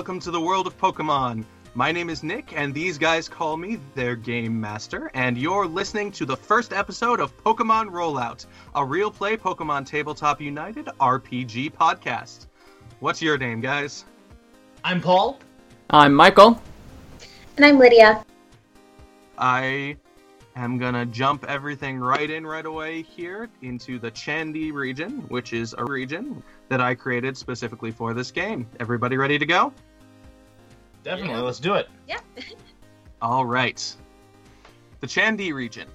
Hello, and welcome to the world of Pokemon. My name is Nick, and these guys call me their Game Master, and you're listening to the first episode of Pokemon Rollout, a real play Pokemon Tabletop United RPG podcast. What's your name, guys? I'm Paul. I'm Michael. And I'm Lydia. I am gonna jump everything right in right away here into the Chandi region, which is a region that I created specifically for this game. Everybody ready to go? Definitely, Yeah. let's do it. Yeah. All right. The Chandi region.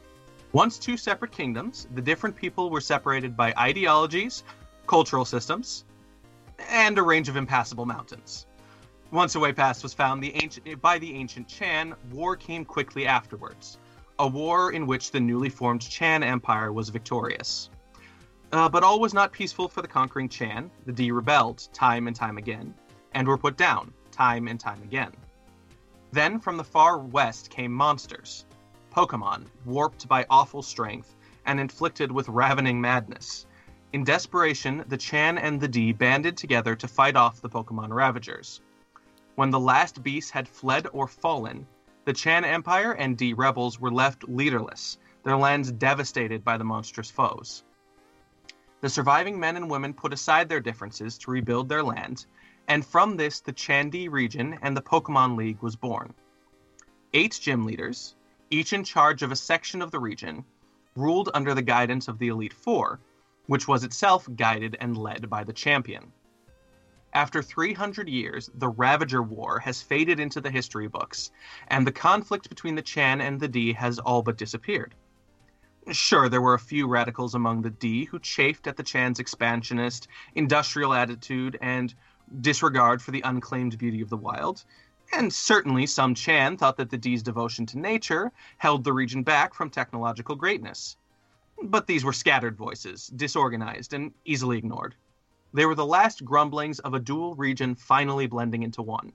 Once two separate kingdoms, the different people were separated by ideologies, cultural systems, and a range of impassable mountains. Once a way past was found the ancient, by the ancient Chan, war came quickly afterwards. A war in which the newly formed Chan Empire was victorious. Uh, but all was not peaceful for the conquering Chan. The D rebelled time and time again, and were put down time and time again. Then from the far west came monsters. Pokemon, warped by awful strength and inflicted with ravening madness. In desperation, the Chan and the D banded together to fight off the Pokemon Ravagers. When the last beast had fled or fallen, the Chan Empire and D rebels were left leaderless, their lands devastated by the monstrous foes. The surviving men and women put aside their differences to rebuild their land, and from this the Chandi region and the Pokemon League was born. Eight gym leaders, each in charge of a section of the region, ruled under the guidance of the Elite Four, which was itself guided and led by the champion. After 300 years, the Ravager War has faded into the history books, and the conflict between the Chan and the D has all but disappeared. Sure, there were a few radicals among the D who chafed at the Chan's expansionist, industrial attitude and disregard for the unclaimed beauty of the wild. And certainly some Chan thought that the D's devotion to nature held the region back from technological greatness. But these were scattered voices, disorganized, and easily ignored. They were the last grumblings of a dual region finally blending into one.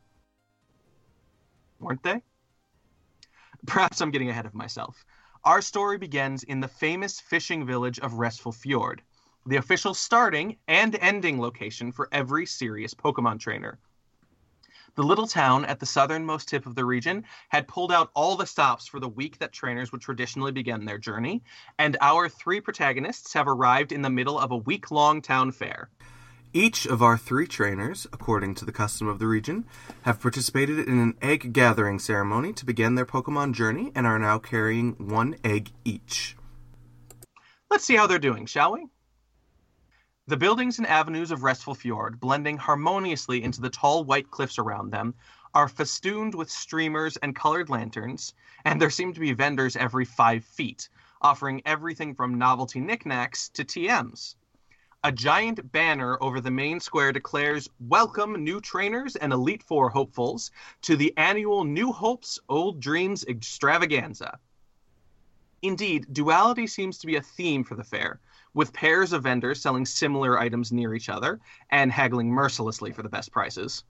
Weren't they? Perhaps I'm getting ahead of myself. Our story begins in the famous fishing village of Restful Fjord, the official starting and ending location for every serious Pokemon trainer. The little town at the southernmost tip of the region had pulled out all the stops for the week that trainers would traditionally begin their journey, and our three protagonists have arrived in the middle of a week long town fair. Each of our three trainers, according to the custom of the region, have participated in an egg gathering ceremony to begin their Pokemon journey and are now carrying one egg each. Let's see how they're doing, shall we? The buildings and avenues of Restful Fjord, blending harmoniously into the tall white cliffs around them, are festooned with streamers and colored lanterns, and there seem to be vendors every five feet, offering everything from novelty knickknacks to TMs. A giant banner over the main square declares Welcome, new trainers and Elite Four hopefuls, to the annual New Hopes, Old Dreams extravaganza. Indeed, duality seems to be a theme for the fair, with pairs of vendors selling similar items near each other and haggling mercilessly for the best prices.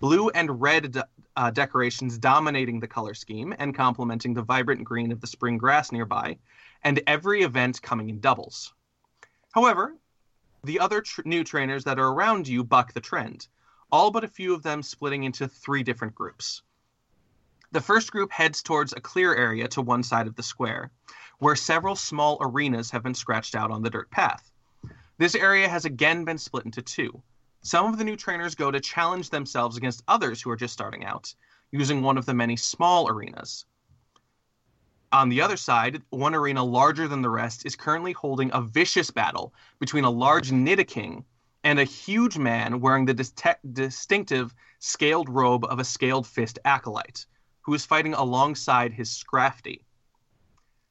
Blue and red de- uh, decorations dominating the color scheme and complementing the vibrant green of the spring grass nearby, and every event coming in doubles. However, the other tr- new trainers that are around you buck the trend, all but a few of them splitting into three different groups. The first group heads towards a clear area to one side of the square, where several small arenas have been scratched out on the dirt path. This area has again been split into two. Some of the new trainers go to challenge themselves against others who are just starting out, using one of the many small arenas. On the other side, one arena larger than the rest is currently holding a vicious battle between a large Nidoking and a huge man wearing the diste- distinctive scaled robe of a scaled fist acolyte, who is fighting alongside his Scrafty.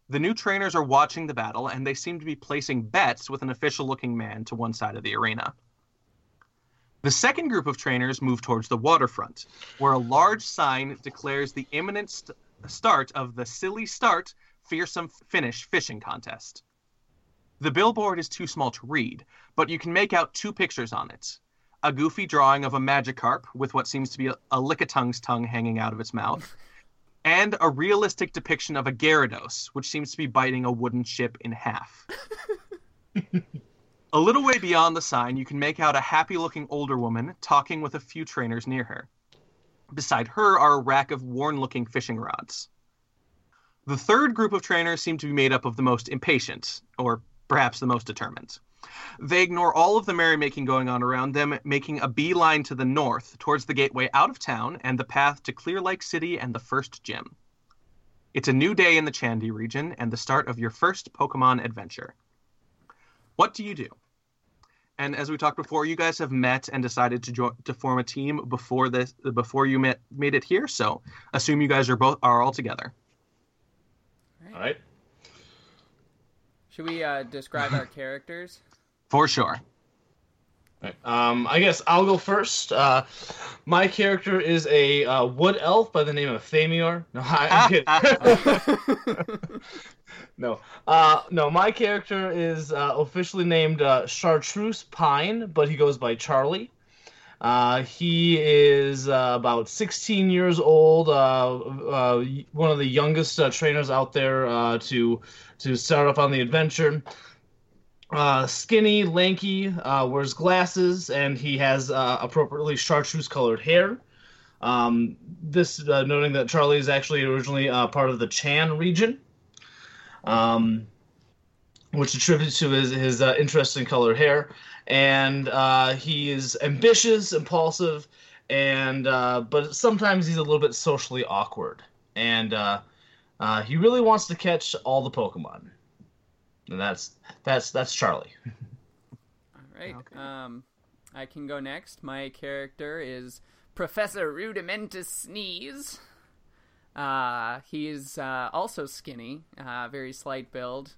The new trainers are watching the battle, and they seem to be placing bets with an official looking man to one side of the arena. The second group of trainers move towards the waterfront, where a large sign declares the imminent st- start of the Silly Start Fearsome Finish fishing contest. The billboard is too small to read, but you can make out two pictures on it a goofy drawing of a Magikarp with what seems to be a, a Lickitung's tongue hanging out of its mouth, and a realistic depiction of a Gyarados, which seems to be biting a wooden ship in half. A little way beyond the sign, you can make out a happy looking older woman talking with a few trainers near her. Beside her are a rack of worn looking fishing rods. The third group of trainers seem to be made up of the most impatient, or perhaps the most determined. They ignore all of the merrymaking going on around them, making a beeline to the north towards the gateway out of town and the path to Clear Lake City and the first gym. It's a new day in the Chandi region and the start of your first Pokemon adventure. What do you do? And as we talked before, you guys have met and decided to join to form a team before this before you met made it here. So assume you guys are both are all together. All right. Should we uh, describe our characters? For sure. Right. Um, I guess I'll go first. Uh, my character is a uh, wood elf by the name of Thamior. No, I, I'm kidding. no, uh, no. My character is uh, officially named uh, Chartreuse Pine, but he goes by Charlie. Uh, he is uh, about 16 years old. Uh, uh, one of the youngest uh, trainers out there uh, to to start off on the adventure uh, skinny, lanky, wears glasses, and he has appropriately chartreuse colored hair. Um, this noting that Charlie is actually originally part of the Chan region, um, which attributes to his, his uh, interest in colored hair. And uh, he is ambitious, impulsive, and uh, but sometimes he's a little bit socially awkward. And uh, uh, he really wants to catch all the Pokemon. And that's that's that's Charlie. All right. Okay. Um, I can go next. My character is Professor Rudimentus Sneeze. Uh, he's uh, also skinny, uh, very slight build.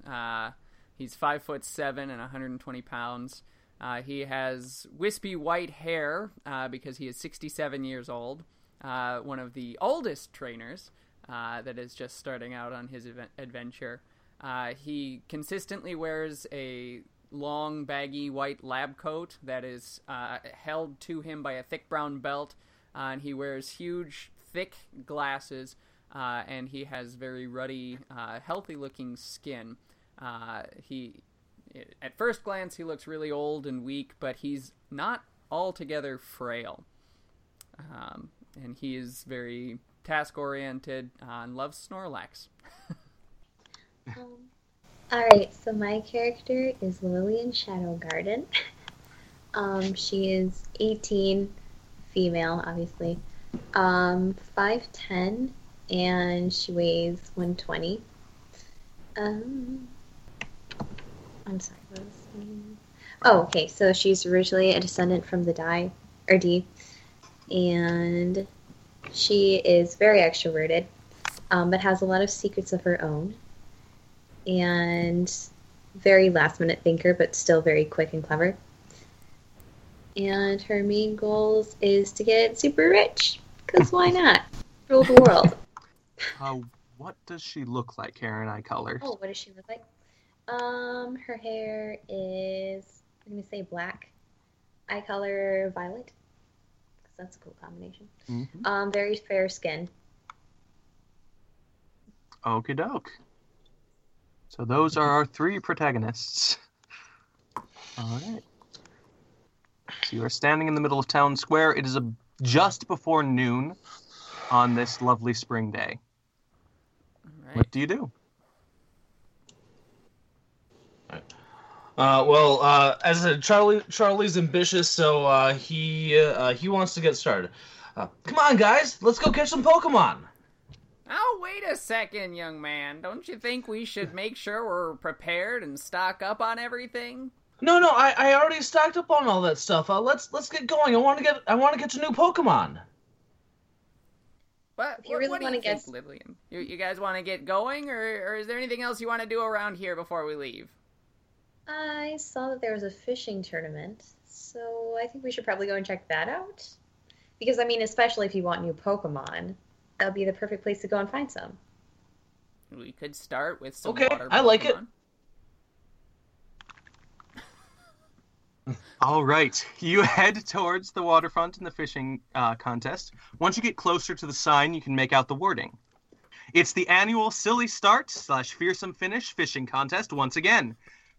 He's five foot seven and 120 pounds. Uh, he has wispy white hair uh, because he is 67 years old. Uh, one of the oldest trainers uh, that is just starting out on his event- adventure. Uh, he consistently wears a long, baggy white lab coat that is uh, held to him by a thick brown belt, and he wears huge, thick glasses, and he has very ruddy, uh, healthy-looking skin. Uh, he, at first glance, he looks really old and weak, but he's not altogether frail. Um, and he is very task-oriented uh, and loves Snorlax. Um, Alright, so my character is Lillian Shadow Garden. um, she is 18, female, obviously. Um, 5'10, and she weighs 120. Um, I'm sorry? Oh, okay, so she's originally a descendant from the Die, or D, and she is very extroverted, um, but has a lot of secrets of her own and very last minute thinker, but still very quick and clever. And her main goals is to get super rich, because why not? Rule the world. Uh, what does she look like, Karen? Eye color. Oh, what does she look like? Um, her hair is I'm gonna say black, eye color violet, because that's a cool combination. Mhm. Um, very fair skin. Okie doke. So those are our three protagonists. All right. So you are standing in the middle of town square. It is a, just before noon on this lovely spring day. All right. What do you do? Uh, well, uh, as I said, Charlie Charlie's ambitious, so uh, he uh, he wants to get started. Uh, come on, guys, let's go catch some Pokemon. Oh, wait a second, young man. Don't you think we should make sure we're prepared and stock up on everything? No, no, I, I already stocked up on all that stuff. Uh, let's let's get going. I want to get I want to get a new Pokemon. What, If you what, really what do wanna you think, guess- Lillian? You, you guys want to get going, or, or is there anything else you want to do around here before we leave? I saw that there was a fishing tournament, so I think we should probably go and check that out. Because I mean, especially if you want new Pokemon, that would be the perfect place to go and find some. We could start with some Okay, water I like it. All right. You head towards the waterfront in the fishing uh, contest. Once you get closer to the sign, you can make out the wording. It's the annual Silly Start slash Fearsome Finish fishing contest once again.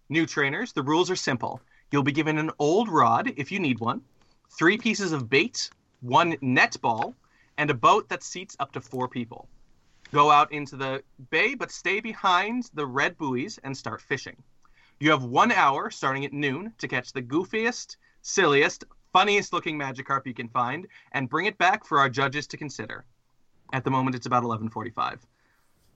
New trainers, the rules are simple. You'll be given an old rod if you need one, three pieces of bait, one net ball, and a boat that seats up to four people. Go out into the bay, but stay behind the red buoys and start fishing. You have one hour, starting at noon, to catch the goofiest, silliest, funniest looking Magikarp you can find, and bring it back for our judges to consider. At the moment, it's about 11:45.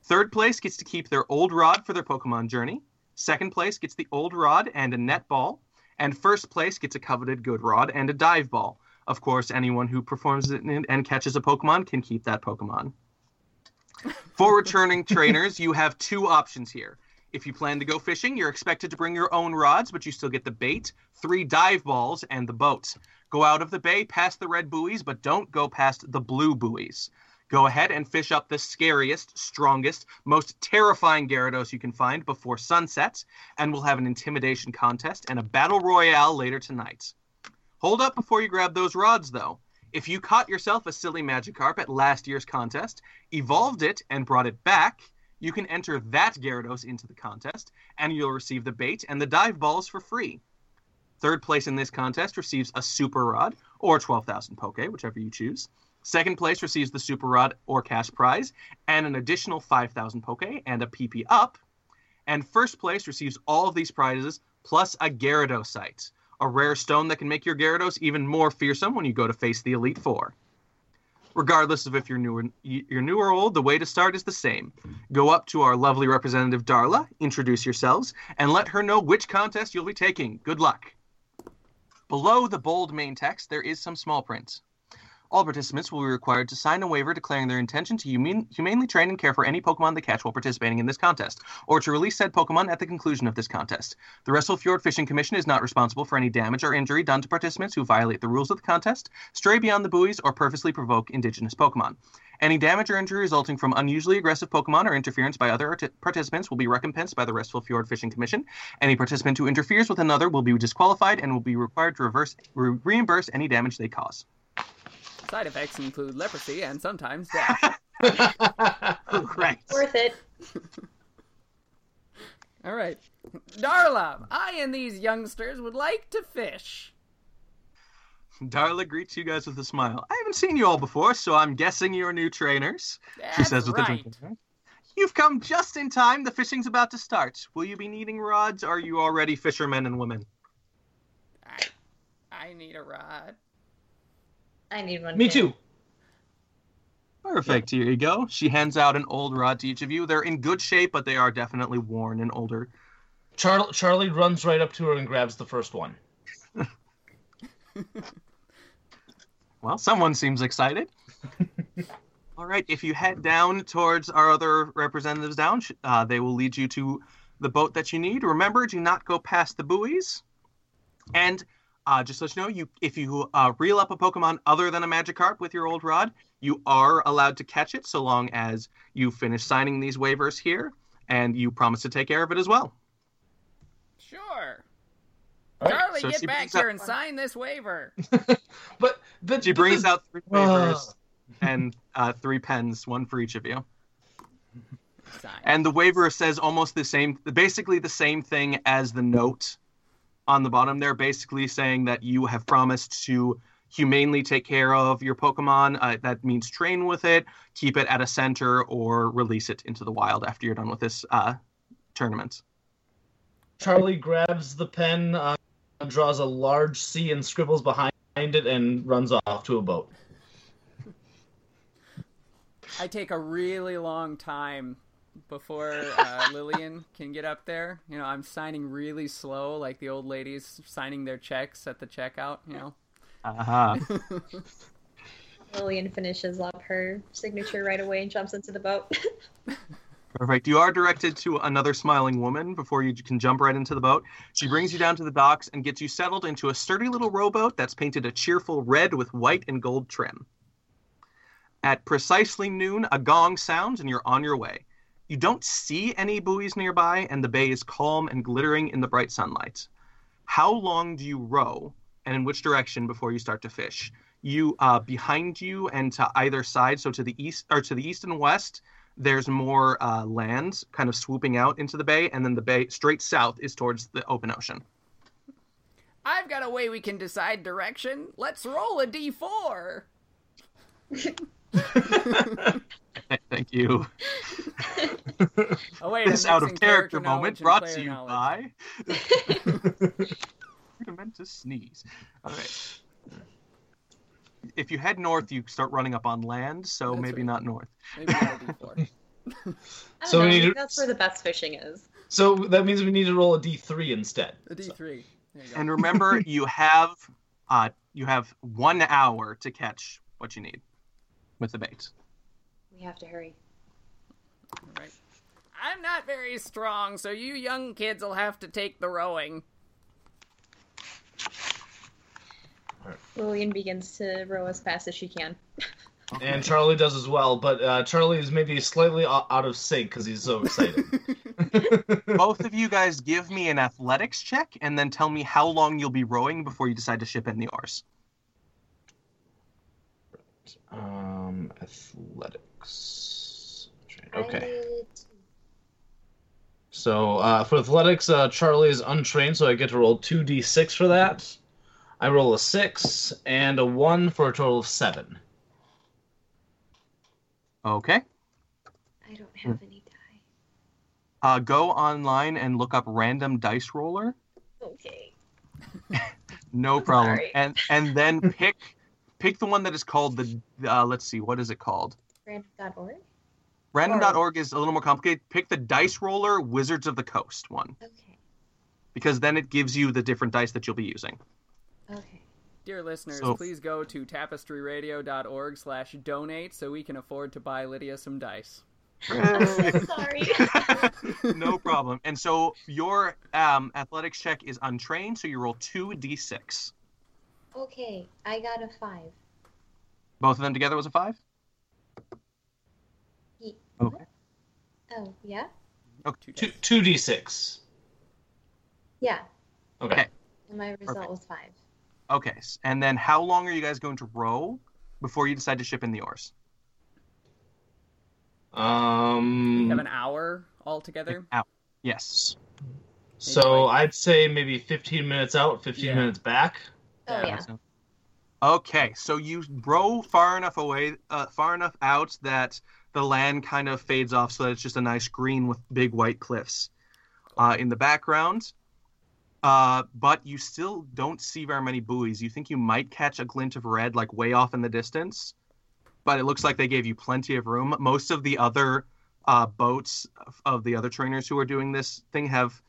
Third place gets to keep their old rod for their Pokemon journey. Second place gets the old rod and a net ball, and first place gets a coveted good rod and a dive ball. Of course, anyone who performs it and catches a Pokemon can keep that Pokemon. For returning trainers, you have two options here. If you plan to go fishing, you're expected to bring your own rods, but you still get the bait, three dive balls, and the boats. Go out of the bay past the red buoys, but don't go past the blue buoys. Go ahead and fish up the scariest, strongest, most terrifying Gyarados you can find before sunset, and we'll have an intimidation contest and a battle royale later tonight. Hold up before you grab those rods, though. If you caught yourself a silly Magikarp at last year's contest, evolved it, and brought it back, you can enter that Gyarados into the contest, and you'll receive the bait and the dive balls for free. Third place in this contest receives a Super Rod, or 12,000 Poke, whichever you choose. Second place receives the Super Rod or cash prize, and an additional 5,000 Poke and a PP up. And first place receives all of these prizes, plus a Gyarados a rare stone that can make your Gyarados even more fearsome when you go to face the Elite Four. Regardless of if you're new or, you're new or old, the way to start is the same. Go up to our lovely representative Darla, introduce yourselves, and let her know which contest you'll be taking. Good luck. Below the bold main text, there is some small print. All participants will be required to sign a waiver declaring their intention to humane, humanely train and care for any Pokemon they catch while participating in this contest, or to release said Pokemon at the conclusion of this contest. The Restful Fjord Fishing Commission is not responsible for any damage or injury done to participants who violate the rules of the contest, stray beyond the buoys, or purposely provoke indigenous Pokemon. Any damage or injury resulting from unusually aggressive Pokemon or interference by other art- participants will be recompensed by the Restful Fjord Fishing Commission. Any participant who interferes with another will be disqualified and will be required to reverse re- reimburse any damage they cause. Side effects include leprosy and sometimes death. right. Worth it. All right. Darla, I and these youngsters would like to fish. Darla greets you guys with a smile. I haven't seen you all before, so I'm guessing you're new trainers. That's she says with right. a twinkle. You've come just in time. The fishing's about to start. Will you be needing rods? Or are you already fishermen and women? I, I need a rod. I need one. Me too. Perfect. Here you go. She hands out an old rod to each of you. They're in good shape, but they are definitely worn and older. Char- Charlie runs right up to her and grabs the first one. Well, someone seems excited. All right, if you head down towards our other representatives down, uh, they will lead you to the boat that you need. Remember, do not go past the buoys. And uh, just to let you know, you if you uh, reel up a Pokemon other than a Magikarp with your old rod, you are allowed to catch it so long as you finish signing these waivers here, and you promise to take care of it as well. Sure. All right, Charlie, so get back brings here up- and sign this waiver. But the, She brings the- out three waivers and uh, three pens, one for each of you. Sign. And the waiver says almost the same, basically the same thing as the note on the bottom there, basically saying that you have promised to humanely take care of your Pokemon. Uh, that means train with it, keep it at a center, or release it into the wild after you're done with this uh, tournament. Charlie grabs the pen, uh, draws a large C and scribbles behind it, and runs off to a boat. I take a really long time before uh, Lillian can get up there. You know, I'm signing really slow, like the old ladies signing their checks at the checkout. You know. Uh-huh. Lillian finishes up her signature right away and jumps into the boat. Perfect. You are directed to another smiling woman before you can jump right into the boat. She brings you down to the docks and gets you settled into a sturdy little rowboat that's painted a cheerful red with white and gold trim. At precisely noon, a gong sounds and you're on your way. You don't see any buoys nearby, and the bay is calm and glittering in the bright sunlight. How long do you row, and in which direction before you start to fish? You uh, behind you and to either side, so to the east or to the east and west, there's more uh, land kind of swooping out into the bay, and then the bay straight south is towards the open ocean. I've got a way we can decide direction. Let's roll a d4. Thank you. Oh wait, This out of mixing character moment brought to you knowledge. by. meant to sneeze. All right. If you head north, you start running up on land, so That's maybe right. not north. Maybe not a d4. I don't So know, we need to- that's where the best fishing is. So that means we need to roll a d3 instead. A d3. There you go. And remember, you have uh, you have one hour to catch what you need with the bait. We have to hurry. Right. I'm not very strong, so you young kids will have to take the rowing. Lillian begins to row as fast as she can. And Charlie does as well, but uh, Charlie is maybe slightly out of sync because he's so excited. Both of you guys give me an athletics check, and then tell me how long you'll be rowing before you decide to ship in the oars. Athletics. Okay. So uh, for athletics, uh, Charlie is untrained, so I get to roll two d6 for that. I roll a six and a one for a total of seven. Okay. I don't have any die. Uh, go online and look up random dice roller. Okay. No problem. Sorry. And and then pick pick the one that is called the uh, let's see what is it called. Random.org? Random.org is a little more complicated. Pick the dice roller Wizards of the Coast one Okay. because then it gives you the different dice that you'll be using. Okay. Dear listeners, So- please go to tapestryradio.org slash donate so we can afford to buy Lydia some dice. I'm so sorry. no problem. And so your um, athletics check is untrained, so you roll two d6. Okay, I got a five. Both of them together was a five. Ye- Okay. Oh, yeah? Two Two dice. two d6. Yeah. Okay. Okay. And my result Perfect. was five. Okay. And then how long are you guys going to row before you decide to ship in the oars? Um. We have an hour altogether. Yes. So like- I'd say maybe 15 minutes out, 15 Yeah. minutes back. Oh, Yeah. yeah. So- Okay, so you row far enough away, uh, far enough out that the land kind of fades off, so that it's just a nice green with big white cliffs uh, in the background. Uh, but you still don't see very many buoys. You think you might catch a glint of red, like way off in the distance, but it looks like they gave you plenty of room. Most of the other uh, boats of- of the other trainers who are doing this thing have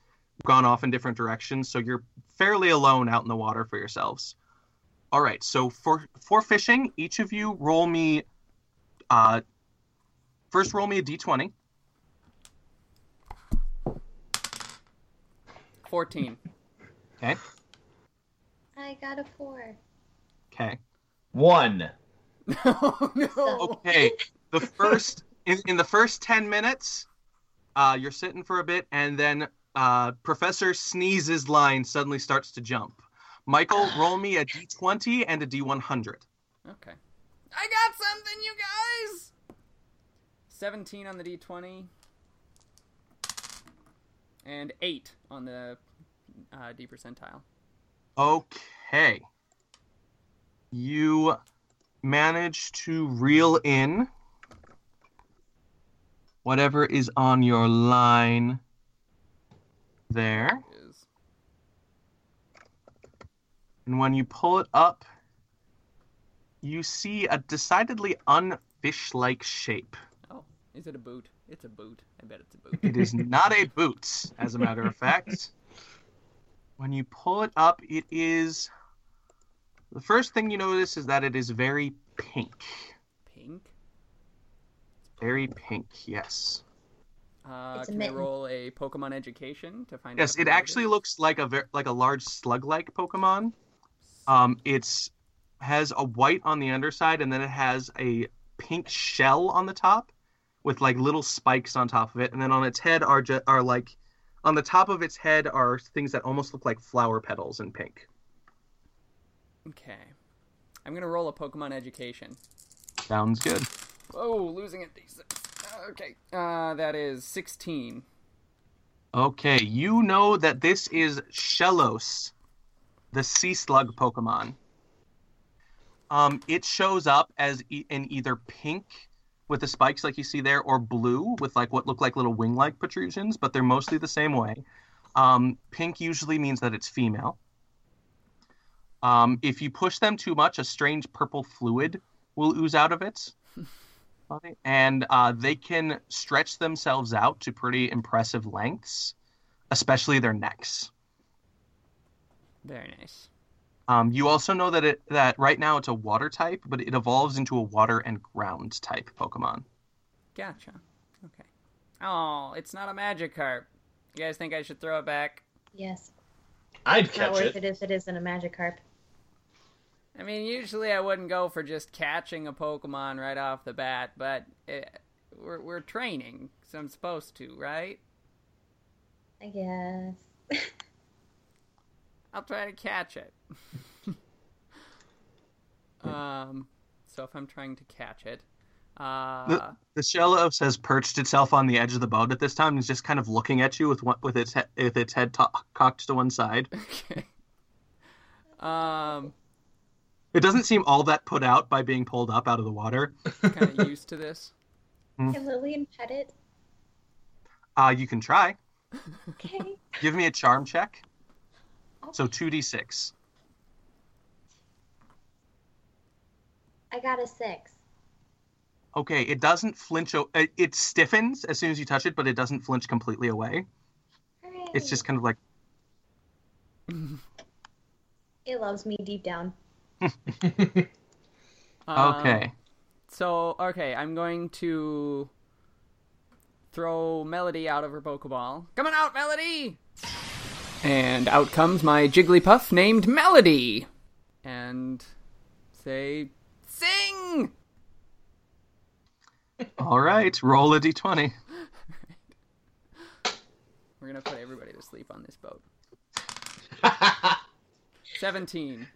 gone off in different directions, so you're fairly alone out in the water for yourselves. All right, so for for fishing, each of you roll me. Uh, first, roll me a d20. 14. Okay. I got a four. Okay. One. oh, no. Okay. The first in, in the first ten minutes, uh, you're sitting for a bit, and then uh, Professor Sneeze's line suddenly starts to jump. Michael, roll me a d20 and a d100. Okay. I got something, you guys! 17 on the d20. And 8 on the uh, D percentile. Okay. You manage to reel in whatever is on your line there. Is And when you pull it up, you see a decidedly unfish like shape. oh, is it a boot? It's a boot. I bet it's a boot. It is not a boot, as a matter of fact. When you pull it up, it is. The first thing you notice is that it is very pink. Pink. Very pink, yes. Uh, It's a can I roll a Pokemon education to find out? Yes, it actually is? looks like a ver- like a large slug-like Pokemon. Um, it's has a white on the underside, and then it has a pink shell on the top, with like little spikes on top of it, and then on its head are ju- are like, on the top of its head are things that almost look like flower petals in pink. Okay. I'm gonna roll a Pokemon education. Sounds good. Oh, losing it. These. Okay. Uh, that is 16. Okay, you know that this is Shellos. the sea slug Pokemon. Um, it shows up as e- in either pink with the spikes like you see there, or blue with like what look like little wing-like protrusions, but they're mostly the same way. Um, pink usually means that it's female. Um, if you push them too much, a strange purple fluid will ooze out of it. Okay. And uh, they can stretch themselves out to pretty impressive lengths, especially their necks. Very nice. Um, you also know that it that right now it's a water type, but it evolves into a water and ground type Pokemon. Gotcha. Okay. Oh, it's not a Magikarp. You guys think I should throw it back? Yes. I'd Not catch worth it. it if it isn't a Magikarp. I mean, usually I wouldn't go for just catching a Pokemon right off the bat, but it, we're we're training, so I'm supposed to, right? I guess. I'll try to catch it. um, so if I'm trying to catch it, uh, The, the Shellos has perched itself on the edge of the boat at this time and is just kind of looking at you with one, with its he- with its head to- cocked to one side. okay. Um, It doesn't seem all that put out by being pulled up out of the water. kind of used to this. Can Lillian pet it? Uh, you can try. Okay. Give me a charm check. So two d six. I got a six. Okay, it doesn't flinch. O- it, it stiffens as soon as you touch it, but it doesn't flinch completely away. Hooray. It's just kind of like It loves me deep down. Um, okay. So, okay, I'm going to throw Melody out of her Pokeball. Coming out, Melody! And out comes my Jigglypuff named Melody! And say, Sing! All right, roll a d20. We're gonna put everybody to sleep on this boat. 17.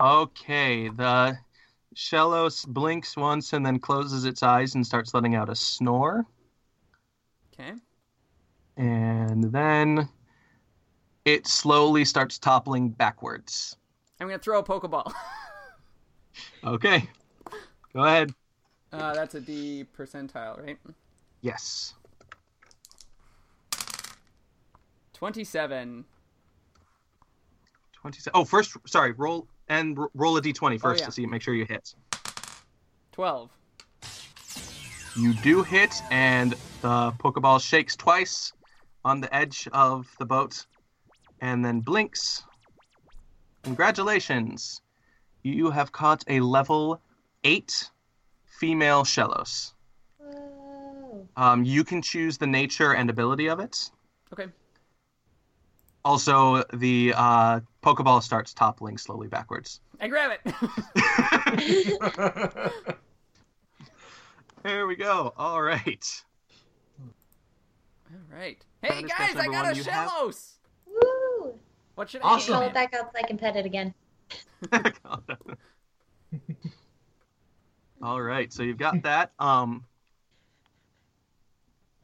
Okay, the Shellos blinks once and then closes its eyes and starts letting out a snore. Okay. And then it slowly starts toppling backwards. I'm gonna throw a Pokeball. Okay, go ahead. uh, that's a D percentile, right? Yes. 27. 27. Oh, first, sorry, roll and r- roll a d20 first yeah. to see, make sure you hit. 12. You do hit, and the Pokeball shakes twice on the edge of the boat and then blinks. Congratulations! You have caught a level 8 female Shellos. Um, you can choose the nature and ability of it. Okay. Also, the uh, Pokeball starts toppling slowly backwards. I grab it! There we go. All right. Alright. Hey Understand, guys, I got a everyone, have- Shellos! Woo! What should Awesome. I Call name it back out so I can pet it again. All right, so you've got that. Um,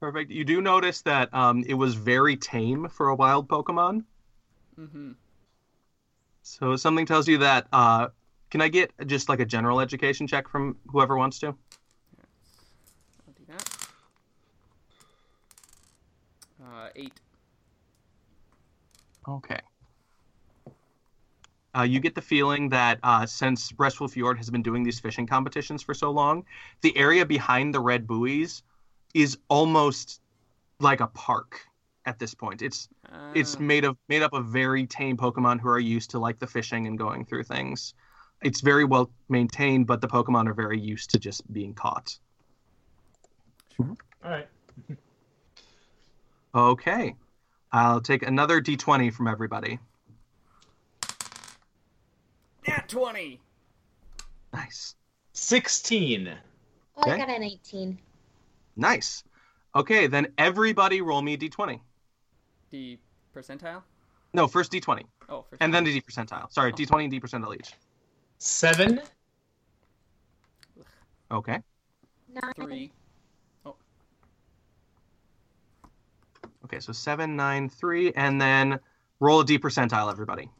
perfect. You do notice that um, it was very tame for a wild Pokemon. Mm-hmm. So something tells you that. Uh, can I get just like a general education check from whoever wants to? I'll do that. Uh, 8. Okay. Uh, you get the feeling that uh, since Restful Fjord has been doing these fishing competitions for so long, the area behind the red buoys is almost like a park at this point. It's it's Uh, made of made up of very tame Pokemon who are used to like the fishing and going through things. It's very well maintained, but the Pokemon are very used to just being caught. All right. Okay. I'll take another D20 from everybody. Nat 20! Nice. 16. Oh, I got an 18. Nice. Okay, then everybody roll me a D20. D percentile? No, first D20. Oh, for And then a D percentile. Sorry, D20 and D percentile each. 7. Okay. Nine. 3. Okay, so seven, nine, three, and then Roll a D percentile, everybody.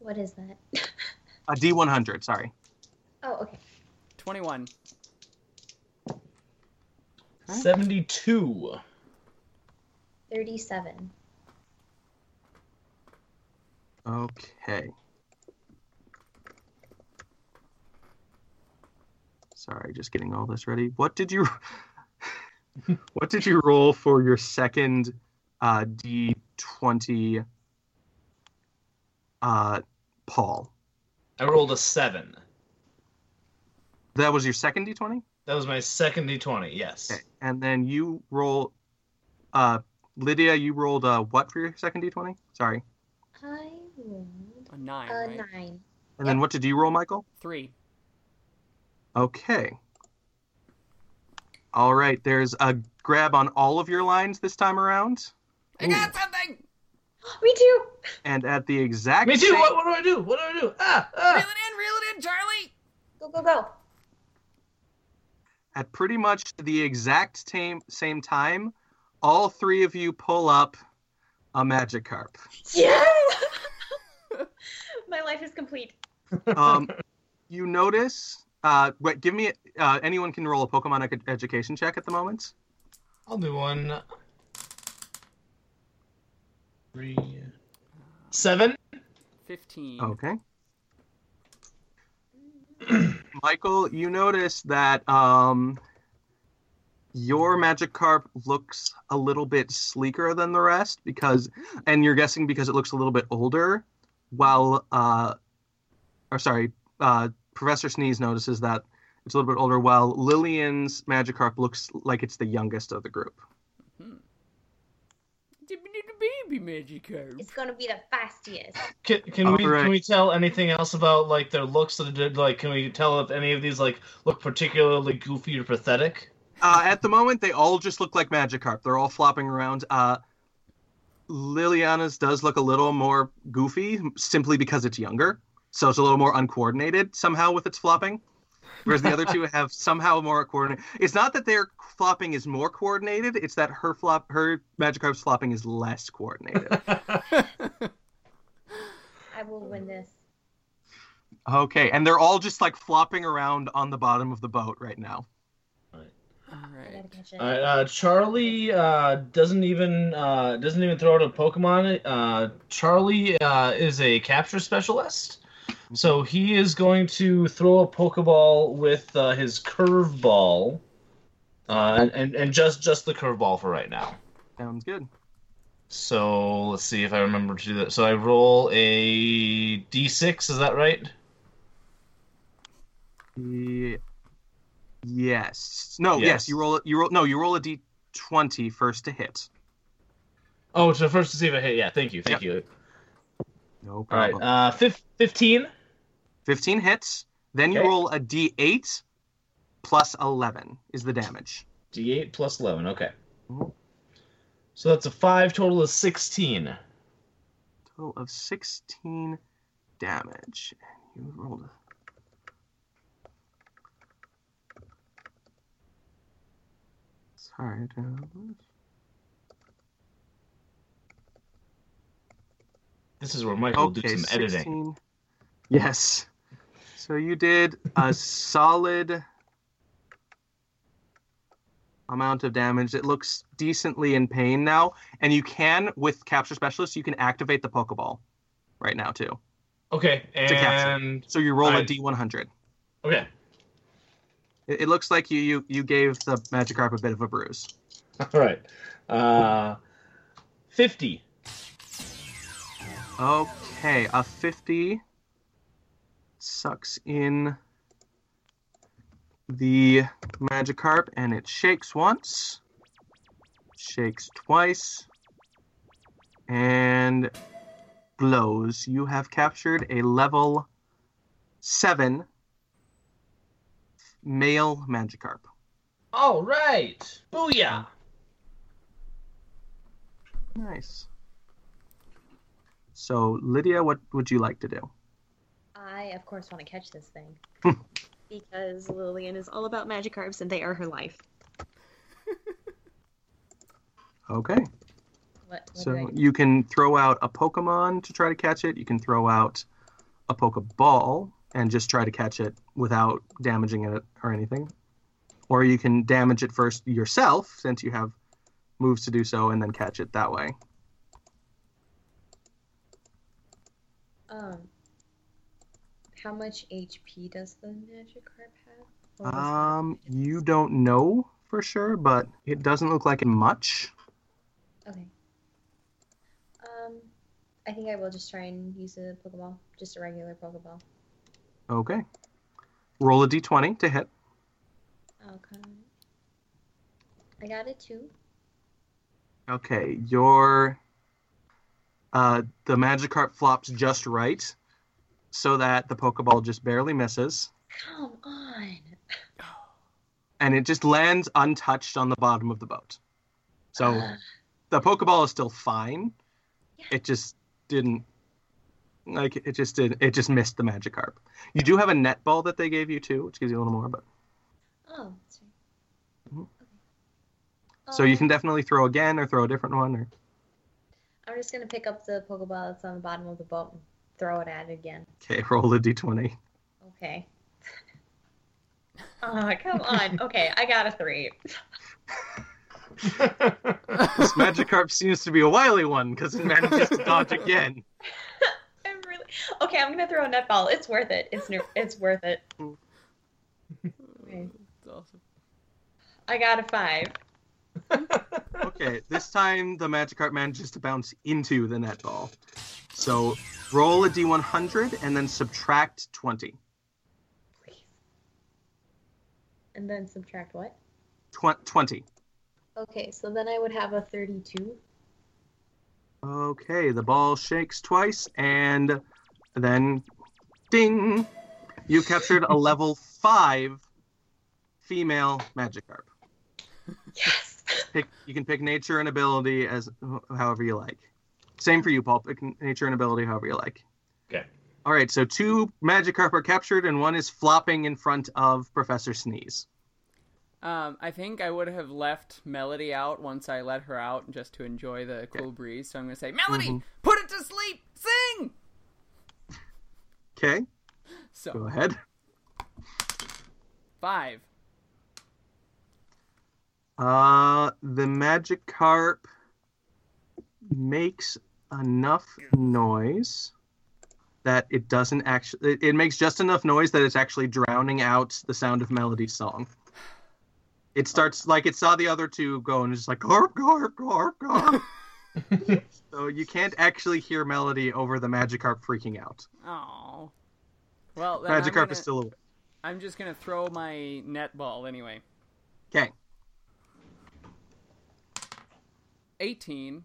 What is that? A D100, sorry. oh, okay. 21. 72. 37. Okay. Sorry, just getting all this ready. What did you What did you roll for your second uh D20 uh Paul? I rolled a 7. That was your second D20? That was my second d20, yes. Okay. And then you roll uh Lydia, you rolled uh what for your second D20? Sorry. I rolled A 9, a right? nine. And then what did you roll, Michael? 3. Okay. All right, there's a grab on all of your lines this time around. I got something! Me too. And at the exact Me too! same- What, what do I do? What do I do? Ah! ah. Reel it in, reel it in, Charlie! Go, go, go. At pretty much the exact same same time, all three of you pull up a Magikarp. Yeah! My life is complete. Um, you notice. Uh, wait, give me. Uh, anyone can roll a Pokemon ec- education check at the moment. I'll do one. Three. Seven? 15. Okay. Michael, you notice that um, your Magikarp looks a little bit sleeker than the rest because, and you're guessing because it looks a little bit older. While, uh, or sorry, uh, Professor Sneeze notices that it's a little bit older. While Lillian's Magikarp looks like it's the youngest of the group. Baby Magikarp. It's gonna be the fastest. Can, can we Alright. can we tell anything else about like their looks that did? Like, can we tell if any of these like look particularly goofy or pathetic? Uh, at the moment, they all just look like Magikarp. They're all flopping around. Uh, Liliana's does look a little more goofy, simply because it's younger, so it's a little more uncoordinated somehow with its flopping. Whereas the other two have somehow more coordinated. It's not that their flopping is more coordinated; it's that her flop, her Magikarp's flopping is less coordinated. I will win this. okay, and they're all just like flopping around on the bottom of the boat right now. All I right. gotta catch it. All right, uh, Charlie uh, doesn't even uh, doesn't even throw out a Pokemon. Uh, Charlie uh, is a capture specialist, so he is going to throw a Pokeball with uh, his curveball, uh, and, and and just just the curveball for right now. Sounds good. So let's see if I remember to do that. So I roll a d6. Is that right? Ye- Yes. No. Yes. Yes. You roll. You roll. No. You roll a d20 first to hit. Oh, so first to see if I hit. Yeah, thank you, thank you. No All right, problem. uh, fif- fifteen. 15 hits. Then you Okay. roll a d8 plus 11 is the damage. D8 plus 11, okay. Mhm. So that's a 5, total of 16. Total of 16 damage. And you rolled a. Sorry. to- This is where Michael will do some editing. Yes. So you did a solid amount of damage. It looks decently in pain now, and you can with capture specialist you can activate the Pokeball right now too. Okay, To capture. and So you roll a Alright. D100. okay, It, it looks like you, you you gave the Magikarp a bit of a bruise. all right. Uh, 50. Okay, a 50 sucks in the Magikarp and it shakes once, shakes twice, and glows. You have captured a level 7 male Magikarp. All right. Booyah. Nice. So, Lydia, what would you like to do? I, of course, want to catch this thing. because Lillian is all about Magikarps and they are her life. Okay. What, what So you can throw out a Pokemon to try to catch it. You can throw out a Pokeball and just try to catch it without damaging it or anything. Or you can damage it first yourself, since you have moves to do so, and then catch it that way. Um, how much HP does the Magikarp have? Um, you don't know for sure, but it doesn't look like it much. Okay. Um, I think I will just try and use a Pokeball, just a regular Pokeball. Okay. Roll a d20 to hit. Okay. I got a two. Okay, your uh, the Magikarp flops just right, so that the Pokeball just barely misses, Come on. and it just lands untouched on the bottom of the boat. So Ugh. the Pokeball is still fine. Yeah. It just didn't like it just did it just missed the Magikarp. You do have a net ball that they gave you too, which gives you a little more, but oh, that's right. Mhm. Okay. so you Um, can definitely throw again or throw a different one or I'm just gonna pick up the Pokeball that's on the bottom of the boat and throw it at it again. okay, roll a d20. Okay. Oh, come on. Okay, I got a three. This Magikarp seems to be a wily one because it manages to dodge again. I'm really okay. I'm gonna throw a netball. It's worth it. It's ner- it's worth it. Okay. It's awesome. I got a five. Okay, this time the Magikarp manages to bounce into the net ball. So roll a d100 and then subtract 20. Please. And then subtract what? Tw- 20. Okay, so then I would have a 32. Okay, the ball shakes twice and then ding! You captured a level 5 female Magikarp. Yes. Pick, you can pick nature and ability as however you like. Same for you, Paul. Pick nature and ability however you like. Okay. All right, so two Magikarp are captured and one is flopping in front of Professor Sneeze. Um, I think I would have left Melody out once I let her out just to enjoy the cool breeze. So I'm going to say, Melody, Mhm. put it to sleep, sing. Okay, So go ahead. five. Uh, the carp makes enough noise that it doesn't actually. It, it makes just enough noise that it's actually drowning out the sound of Melody's song. It starts like it saw the other two go and it's just like garp garp garp garp. so you can't actually hear Melody over the Magikarp freaking out. Oh. Well, then I'm, Magikarp gonna, is still awake. I'm just going to throw my net ball anyway. Okay, 18.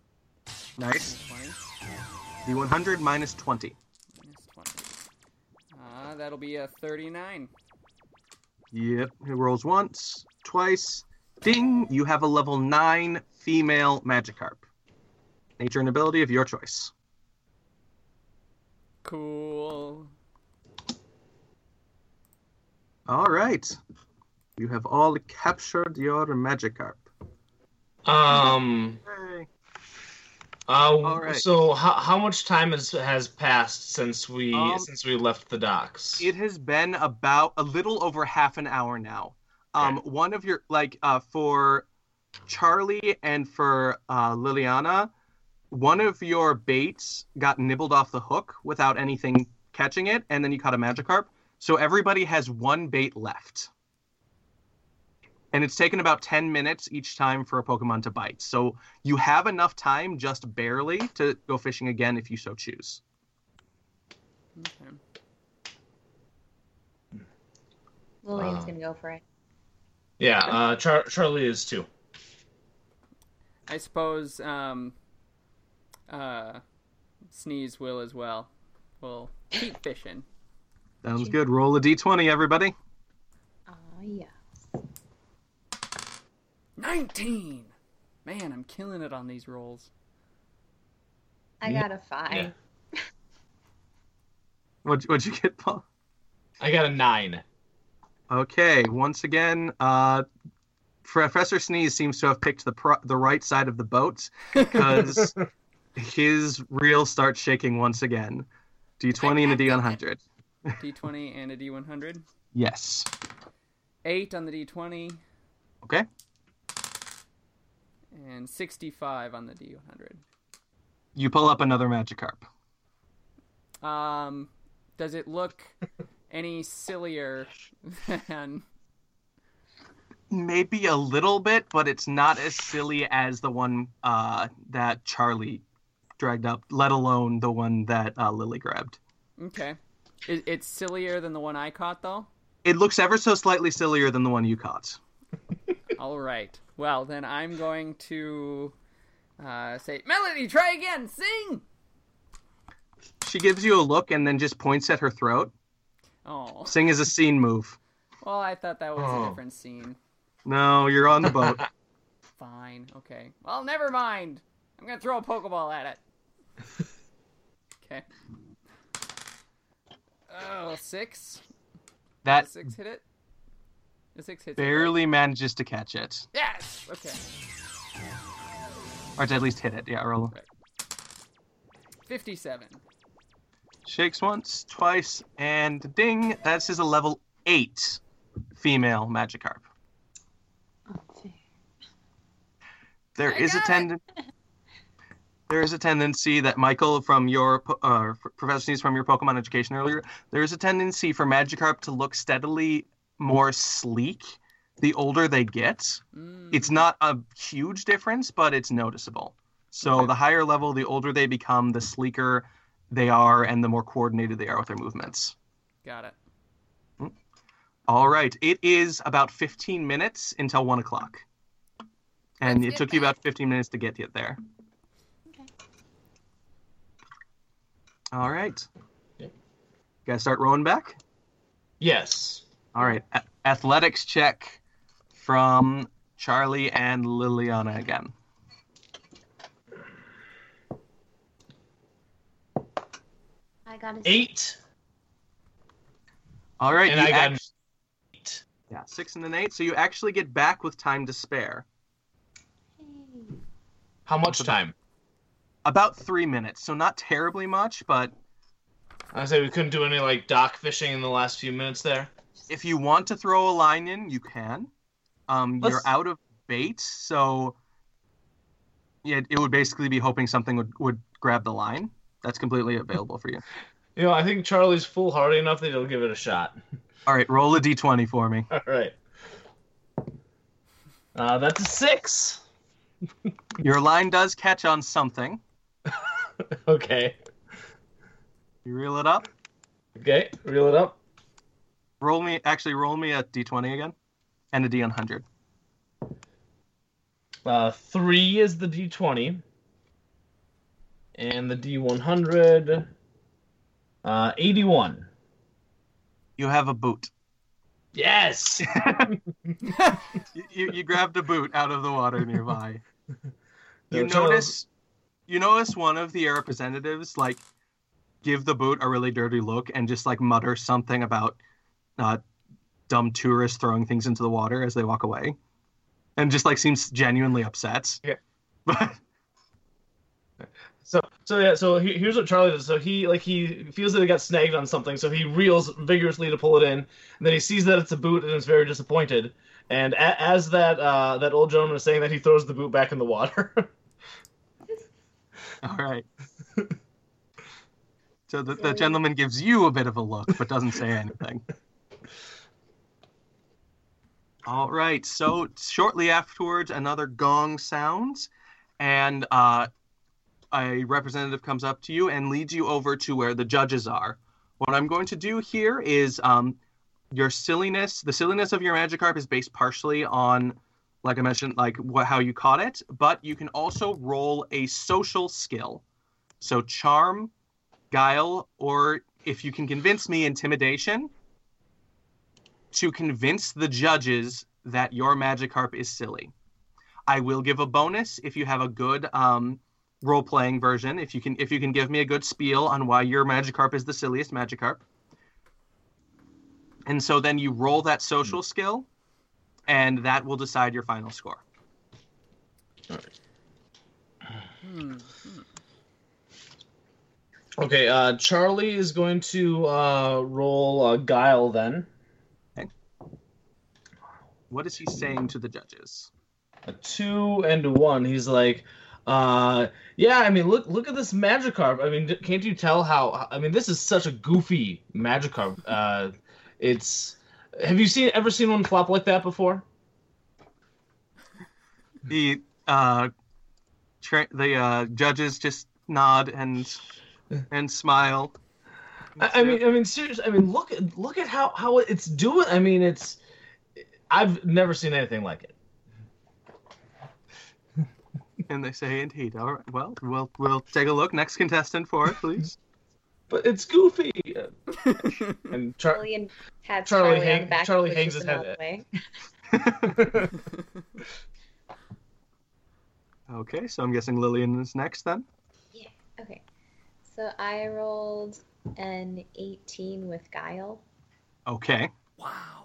nice. 20. D100 minus 20. Minus 20. Uh, that'll be a 39. Yep, it rolls once, twice. Ding! You have a level 9 female Magikarp. Nature and ability of your choice. Cool. All right. You have all captured your Magikarp. Um. Uh, right. So how, how much time has has passed since we Um, since we left the docks? It has been about a little over half an hour now. Um, one of your like uh, for Charlie and for uh, Liliana, one of your baits got nibbled off the hook without anything catching it, and then you caught a Magikarp. So everybody has one bait left. And it's taken about 10 minutes each time for a Pokemon to bite. So you have enough time, just barely, to go fishing again if you so choose. Okay. Lillian's Uh, gonna go for it. yeah, uh, Char- Charlie is too. I suppose um, uh, Sneeze will as well. We'll keep fishing. Sounds good. Roll a d20, everybody. Oh yeah. 19! Man, I'm killing it on these rolls. I got a five. What'd, what'd you get, Paul? I got a nine. Okay, once again, uh, Professor Sneeze seems to have picked the pro- the right side of the boat because his reel starts shaking once again. D20 and a D100. D20 and a D100. Yes. Eight on the D20 Okay. And 65 on the D100. You pull up another Magikarp. Um, does it look any sillier than? Maybe a little bit, but it's not as silly as the one uh, that Charlie dragged up, let alone the one that uh, Lily grabbed. Okay, it, it's sillier than the one I caught, though. It looks ever so slightly sillier than the one you caught. All right. Well, then I'm going to uh, say, Melody, try again. Sing. She gives you a look and then just points at her throat. Oh, Sing is a scene move. well, I thought that was a Oh. different scene. No, you're on the boat. Fine. Okay. Well, never mind. I'm gonna throw a Pokeball at it. Okay. Oh, six. That The six hit it. The six hits. it, barely manages to catch it, Yes. Okay. or to at least hit it. Yeah, roll. Fifty-seven. Shakes once, twice, and ding. That's is a level eight female Magikarp. There I is a got it. tendon. There is a tendency that Michael from your uh, Professor Sneeze from your Pokemon education earlier. There is a tendency for Magikarp to look steadily more sleek the older they get. Mm, It's not a huge difference, but it's noticeable. So Okay. the higher level, the older they become, the sleeker they are, and the more coordinated they are with their movements. got it. All right, it is about 15 minutes until one o'clock, and Let's it get took you about 15 minutes to get it there. Okay. All right. Yeah. Guys, start rowing back. Yes. All right, a- athletics check from Charlie and Liliana again. I got a Eight. All right, And you I got act- eight. yeah, six and an eight. So you actually get back with time to spare. Hey. How much time? About three minutes, so not terribly much, but I say we couldn't do any like dock fishing in the last few minutes there. If you want to throw a line in, you can. Um, you're out of bait, so yeah, it would basically be hoping something would, would grab the line. That's completely available for you. You know, I think Charlie's foolhardy enough that he'll give it a shot. All right, roll a d20 for me. All right. Uh, that's a six. Your line does catch on something. Okay. You reel it up. Okay. Reel it up. Roll me, actually, roll me a d20 again, and a d100. Uh, three is the D20. And the D100. Uh, 81. You have a boot. Yes! You, you, you grabbed a boot out of the water nearby. You No, Charlie- notice, you notice one of the air representatives like give the boot a really dirty look and just like mutter something about uh, dumb tourists throwing things into the water as they walk away, and just like seems genuinely upset. Yeah. But So, so yeah, so he, here's what Charlie does. So he like he feels that he got snagged on something, so he reels vigorously to pull it in, and then he sees that it's a boot and is very disappointed. And a, as that uh, that old gentleman is saying that, he throws the boot back in the water. all right. So the, the gentleman gives you a bit of a look, but doesn't say anything. All right. So shortly afterwards, another gong sounds, and uh, a representative comes up to you and leads you over to where the judges are. What I'm going to do here is um, your silliness. The silliness of your Magikarp is based partially on, like I mentioned, like what, how you caught it, but you can also roll a social skill. So charm, guile, or if you can convince me, intimidation, to convince the judges that your Magikarp is silly. I will give a bonus if you have a good um, role-playing version. If you can, if you can give me a good spiel on why your Magikarp is the silliest Magikarp. And so then you roll that social skill, and that will decide your final score. Hmm. Okay, uh, Charlie is going to uh, roll uh, Guile then. What is he saying to the judges? A two and a one. He's like, uh, yeah. I mean, look, look at this Magikarp. I mean, can't you tell how? I mean, this is such a goofy Magikarp. Uh, it's. Have you seen ever seen one flop like that before? The uh, tra- the uh, judges just nod and and smile. I, I mean, I mean, seriously. I mean, look at look at how how it's doing. I mean, it's. I've never seen anything like it. And they say, "Indeed, all right. Well, we'll we'll take a look. Next contestant for it, please." But it's goofy. And Char- Lillian Charlie Charlie, hang- back Charlie and hangs his head out okay, so I'm guessing Lillian is next then. Yeah. Okay. So I rolled an 18 with Guile. Okay. wow.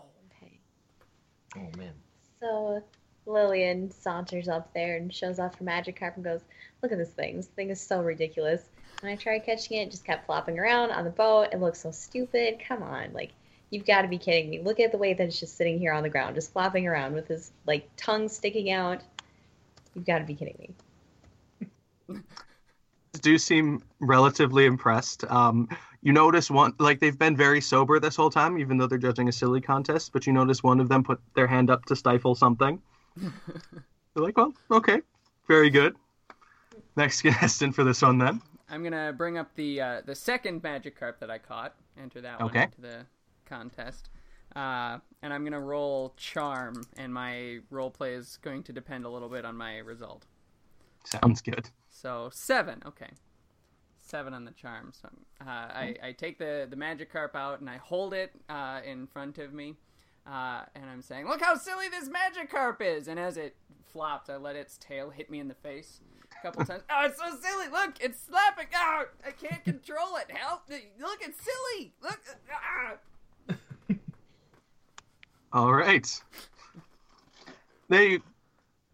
Okay. oh man. So Lillian saunters up there and shows off her Magikarp and goes, Look at this thing. This thing is so ridiculous. And I tried catching it, it just kept flopping around on the boat. It looks so stupid. Come on. Like, you've got to be kidding me. Look at the way that it's just sitting here on the ground, just flopping around with his, like, tongue sticking out. You've got to be kidding me. Do seem relatively impressed. Um, you notice one like they've been very sober this whole time, even though they're judging a silly contest. But you notice one of them put their hand up to stifle something. They're like, "Well, okay, very good." Next contestant for this one then. I'm gonna bring up the uh, the second Magikarp that I caught. Enter that one Okay. into the contest. Uh, and I'm gonna roll Charm, and my role play is going to depend a little bit on my result. Sounds good. So seven, okay, seven on the charm. So uh, I, I take the the Magikarp out and I hold it uh, in front of me, uh, and I'm saying, "Look how silly this Magikarp is!" And as it flopped, I let its tail hit me in the face a couple times. Oh, it's so silly! Look, it's slapping. Oh, I can't control it. Help! Look, it's silly. Look. Ah. All right. They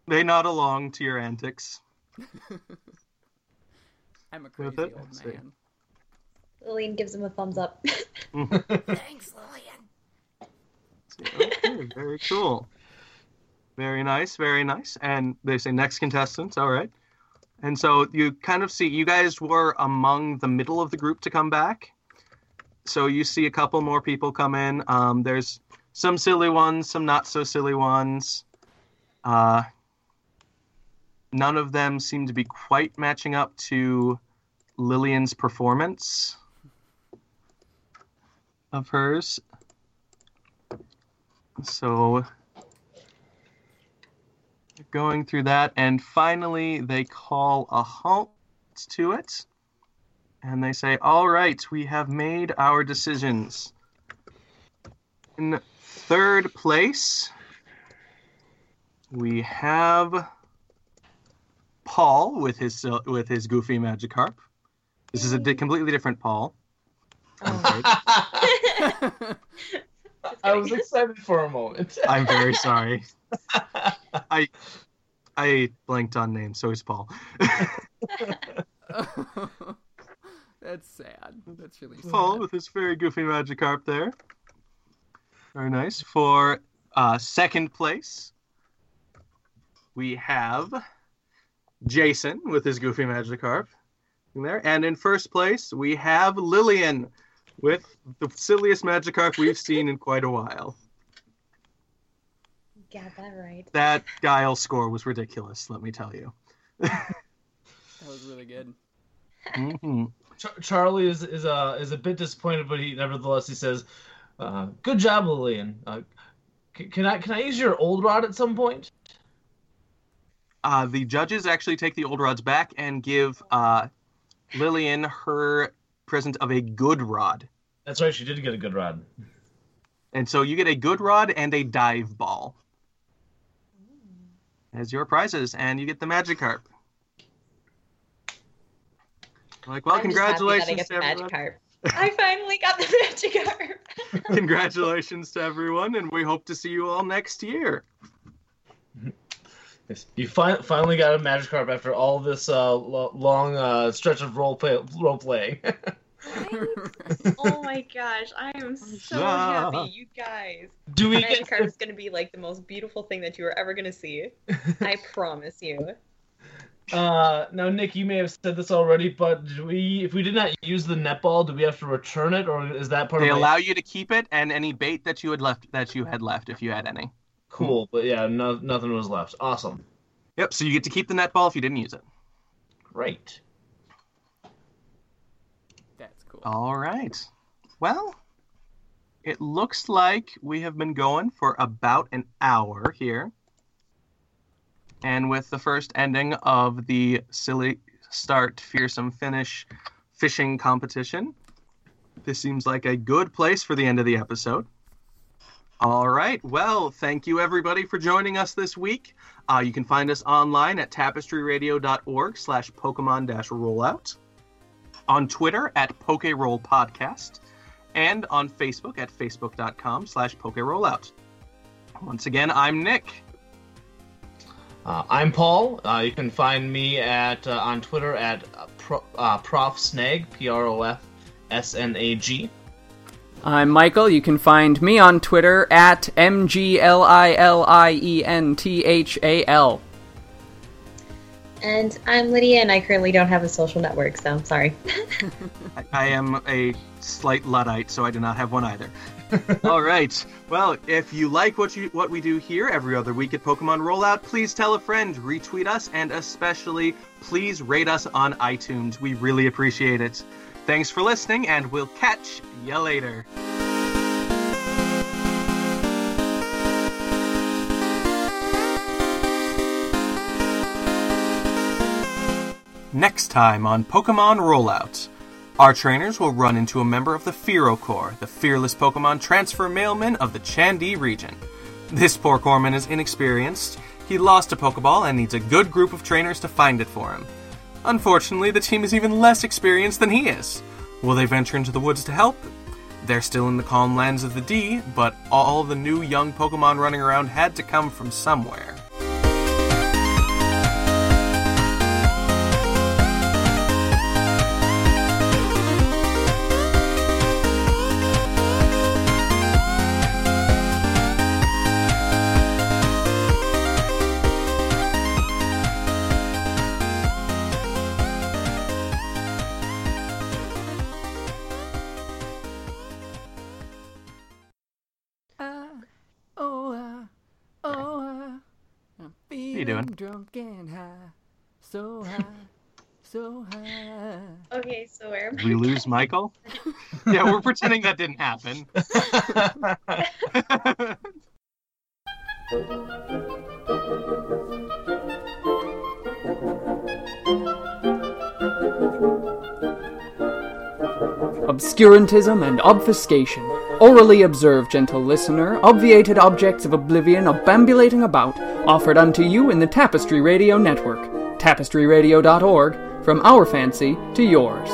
they nod along to your antics. I'm a With crazy it, old let's see. Lillian gives him a thumbs up. Thanks, Lillian. Okay, very cool. Very nice, very nice. And they say next contestants, All right. And so you kind of see you guys were among the middle of the group to come back. So you see a couple more people come in. Um, there's some silly ones, some not so silly ones. Uh, none of them seem to be quite matching up to Lillian's performance of hers. So going through that, and finally they call a halt to it, and they say, "All right, we have made our decisions." In third place, we have Paul with his sil- with his goofy Magikarp. This is a di- completely different Paul. Oh. I was excited for a moment. I'm very sorry. I I blanked on names, so is Paul. That's sad. That's really sad. Paul with his very goofy Magikarp there. Very nice. For uh, second place, we have Jason with his goofy Magikarp in there. And in first place, we have Lillian with the silliest Magikarp we've seen in quite a while. Got that right. That Guile score was ridiculous, let me tell you. That was really good. hmm Char- Charlie is is uh, is a bit disappointed, but he nevertheless he says, uh, "Good job, Lillian. Uh, c- can I can I use your old rod at some point?" Uh, the judges actually take the old rods back and give uh, Lillian her present of a good rod. That's right. She did get a good rod. And so you get a good rod and a dive ball as your prizes, and you get the Magikarp. Like, well, I'm just happy that I congratulations get to the everyone. Magikarp. I finally got the Magikarp. Congratulations to everyone, and we hope to see you all next year. Yes, you fi- finally got a Magikarp after all this uh, lo- long uh, stretch of role play role playing. oh my gosh, I am so happy, you guys. Do we Magikarp get? is gonna be like the most beautiful thing that you are ever gonna see. I promise you. Uh, now, Nick, you may have said this already, but do we, if we did not use the netball, do we have to return it, or is that part They of my... allow you to keep it and any bait that you had left that you had left if you had any. Cool, but yeah, no, nothing was left. Awesome, Yep, so you get to keep the netball if you didn't use it. great. That's cool. All right. Well, it looks like we have been going for about an hour here. And with the first ending of the silly start, fearsome finish fishing competition, this seems like a good place for the end of the episode. All right. Well, thank you everybody for joining us this week. Uh, you can find us online at tapestryradio.org slash Pokemon dash rollout, on Twitter at PokeRoll Podcast, and on Facebook at facebook.com slash PokeRollout. Once again, I'm Nick. Uh, I'm Paul. Uh, you can find me at uh, on Twitter at uh, uh, Prof Snag, P R O F S N A G. I'm Michael. You can find me on Twitter at E MGLILIENTHAL. And I'm Lydia, and I currently don't have a social network, so I'm sorry. I, I am a slight luddite, so I do not have one either. All right. Well, if you like what you what we do here every other week at Pokemon Rollout, please tell a friend, retweet us, and especially please rate us on iTunes. We really appreciate it. Thanks for listening, and we'll catch you later. Next time on Pokemon Rollout. Our trainers will run into a member of the Fearow Corps, the fearless Pokemon transfer mailman of the Chandi region. This poor corpsman is inexperienced. He lost a Pokeball and needs a good group of trainers to find it for him. Unfortunately, the team is even less experienced than he is. Will they venture into the woods to help? They're still in the calm lands of the D, but all the new young Pokemon running around had to come from somewhere. You doing? drunk and high. So high, so high. Okay, so where am Did we lose Michael? yeah, we're pretending that didn't happen. Obscurantism and obfuscation. Orally observe, gentle listener, obviated objects of oblivion obambulating about, offered unto you in the Tapestry Radio Network. TapestryRadio.org, from our fancy to yours.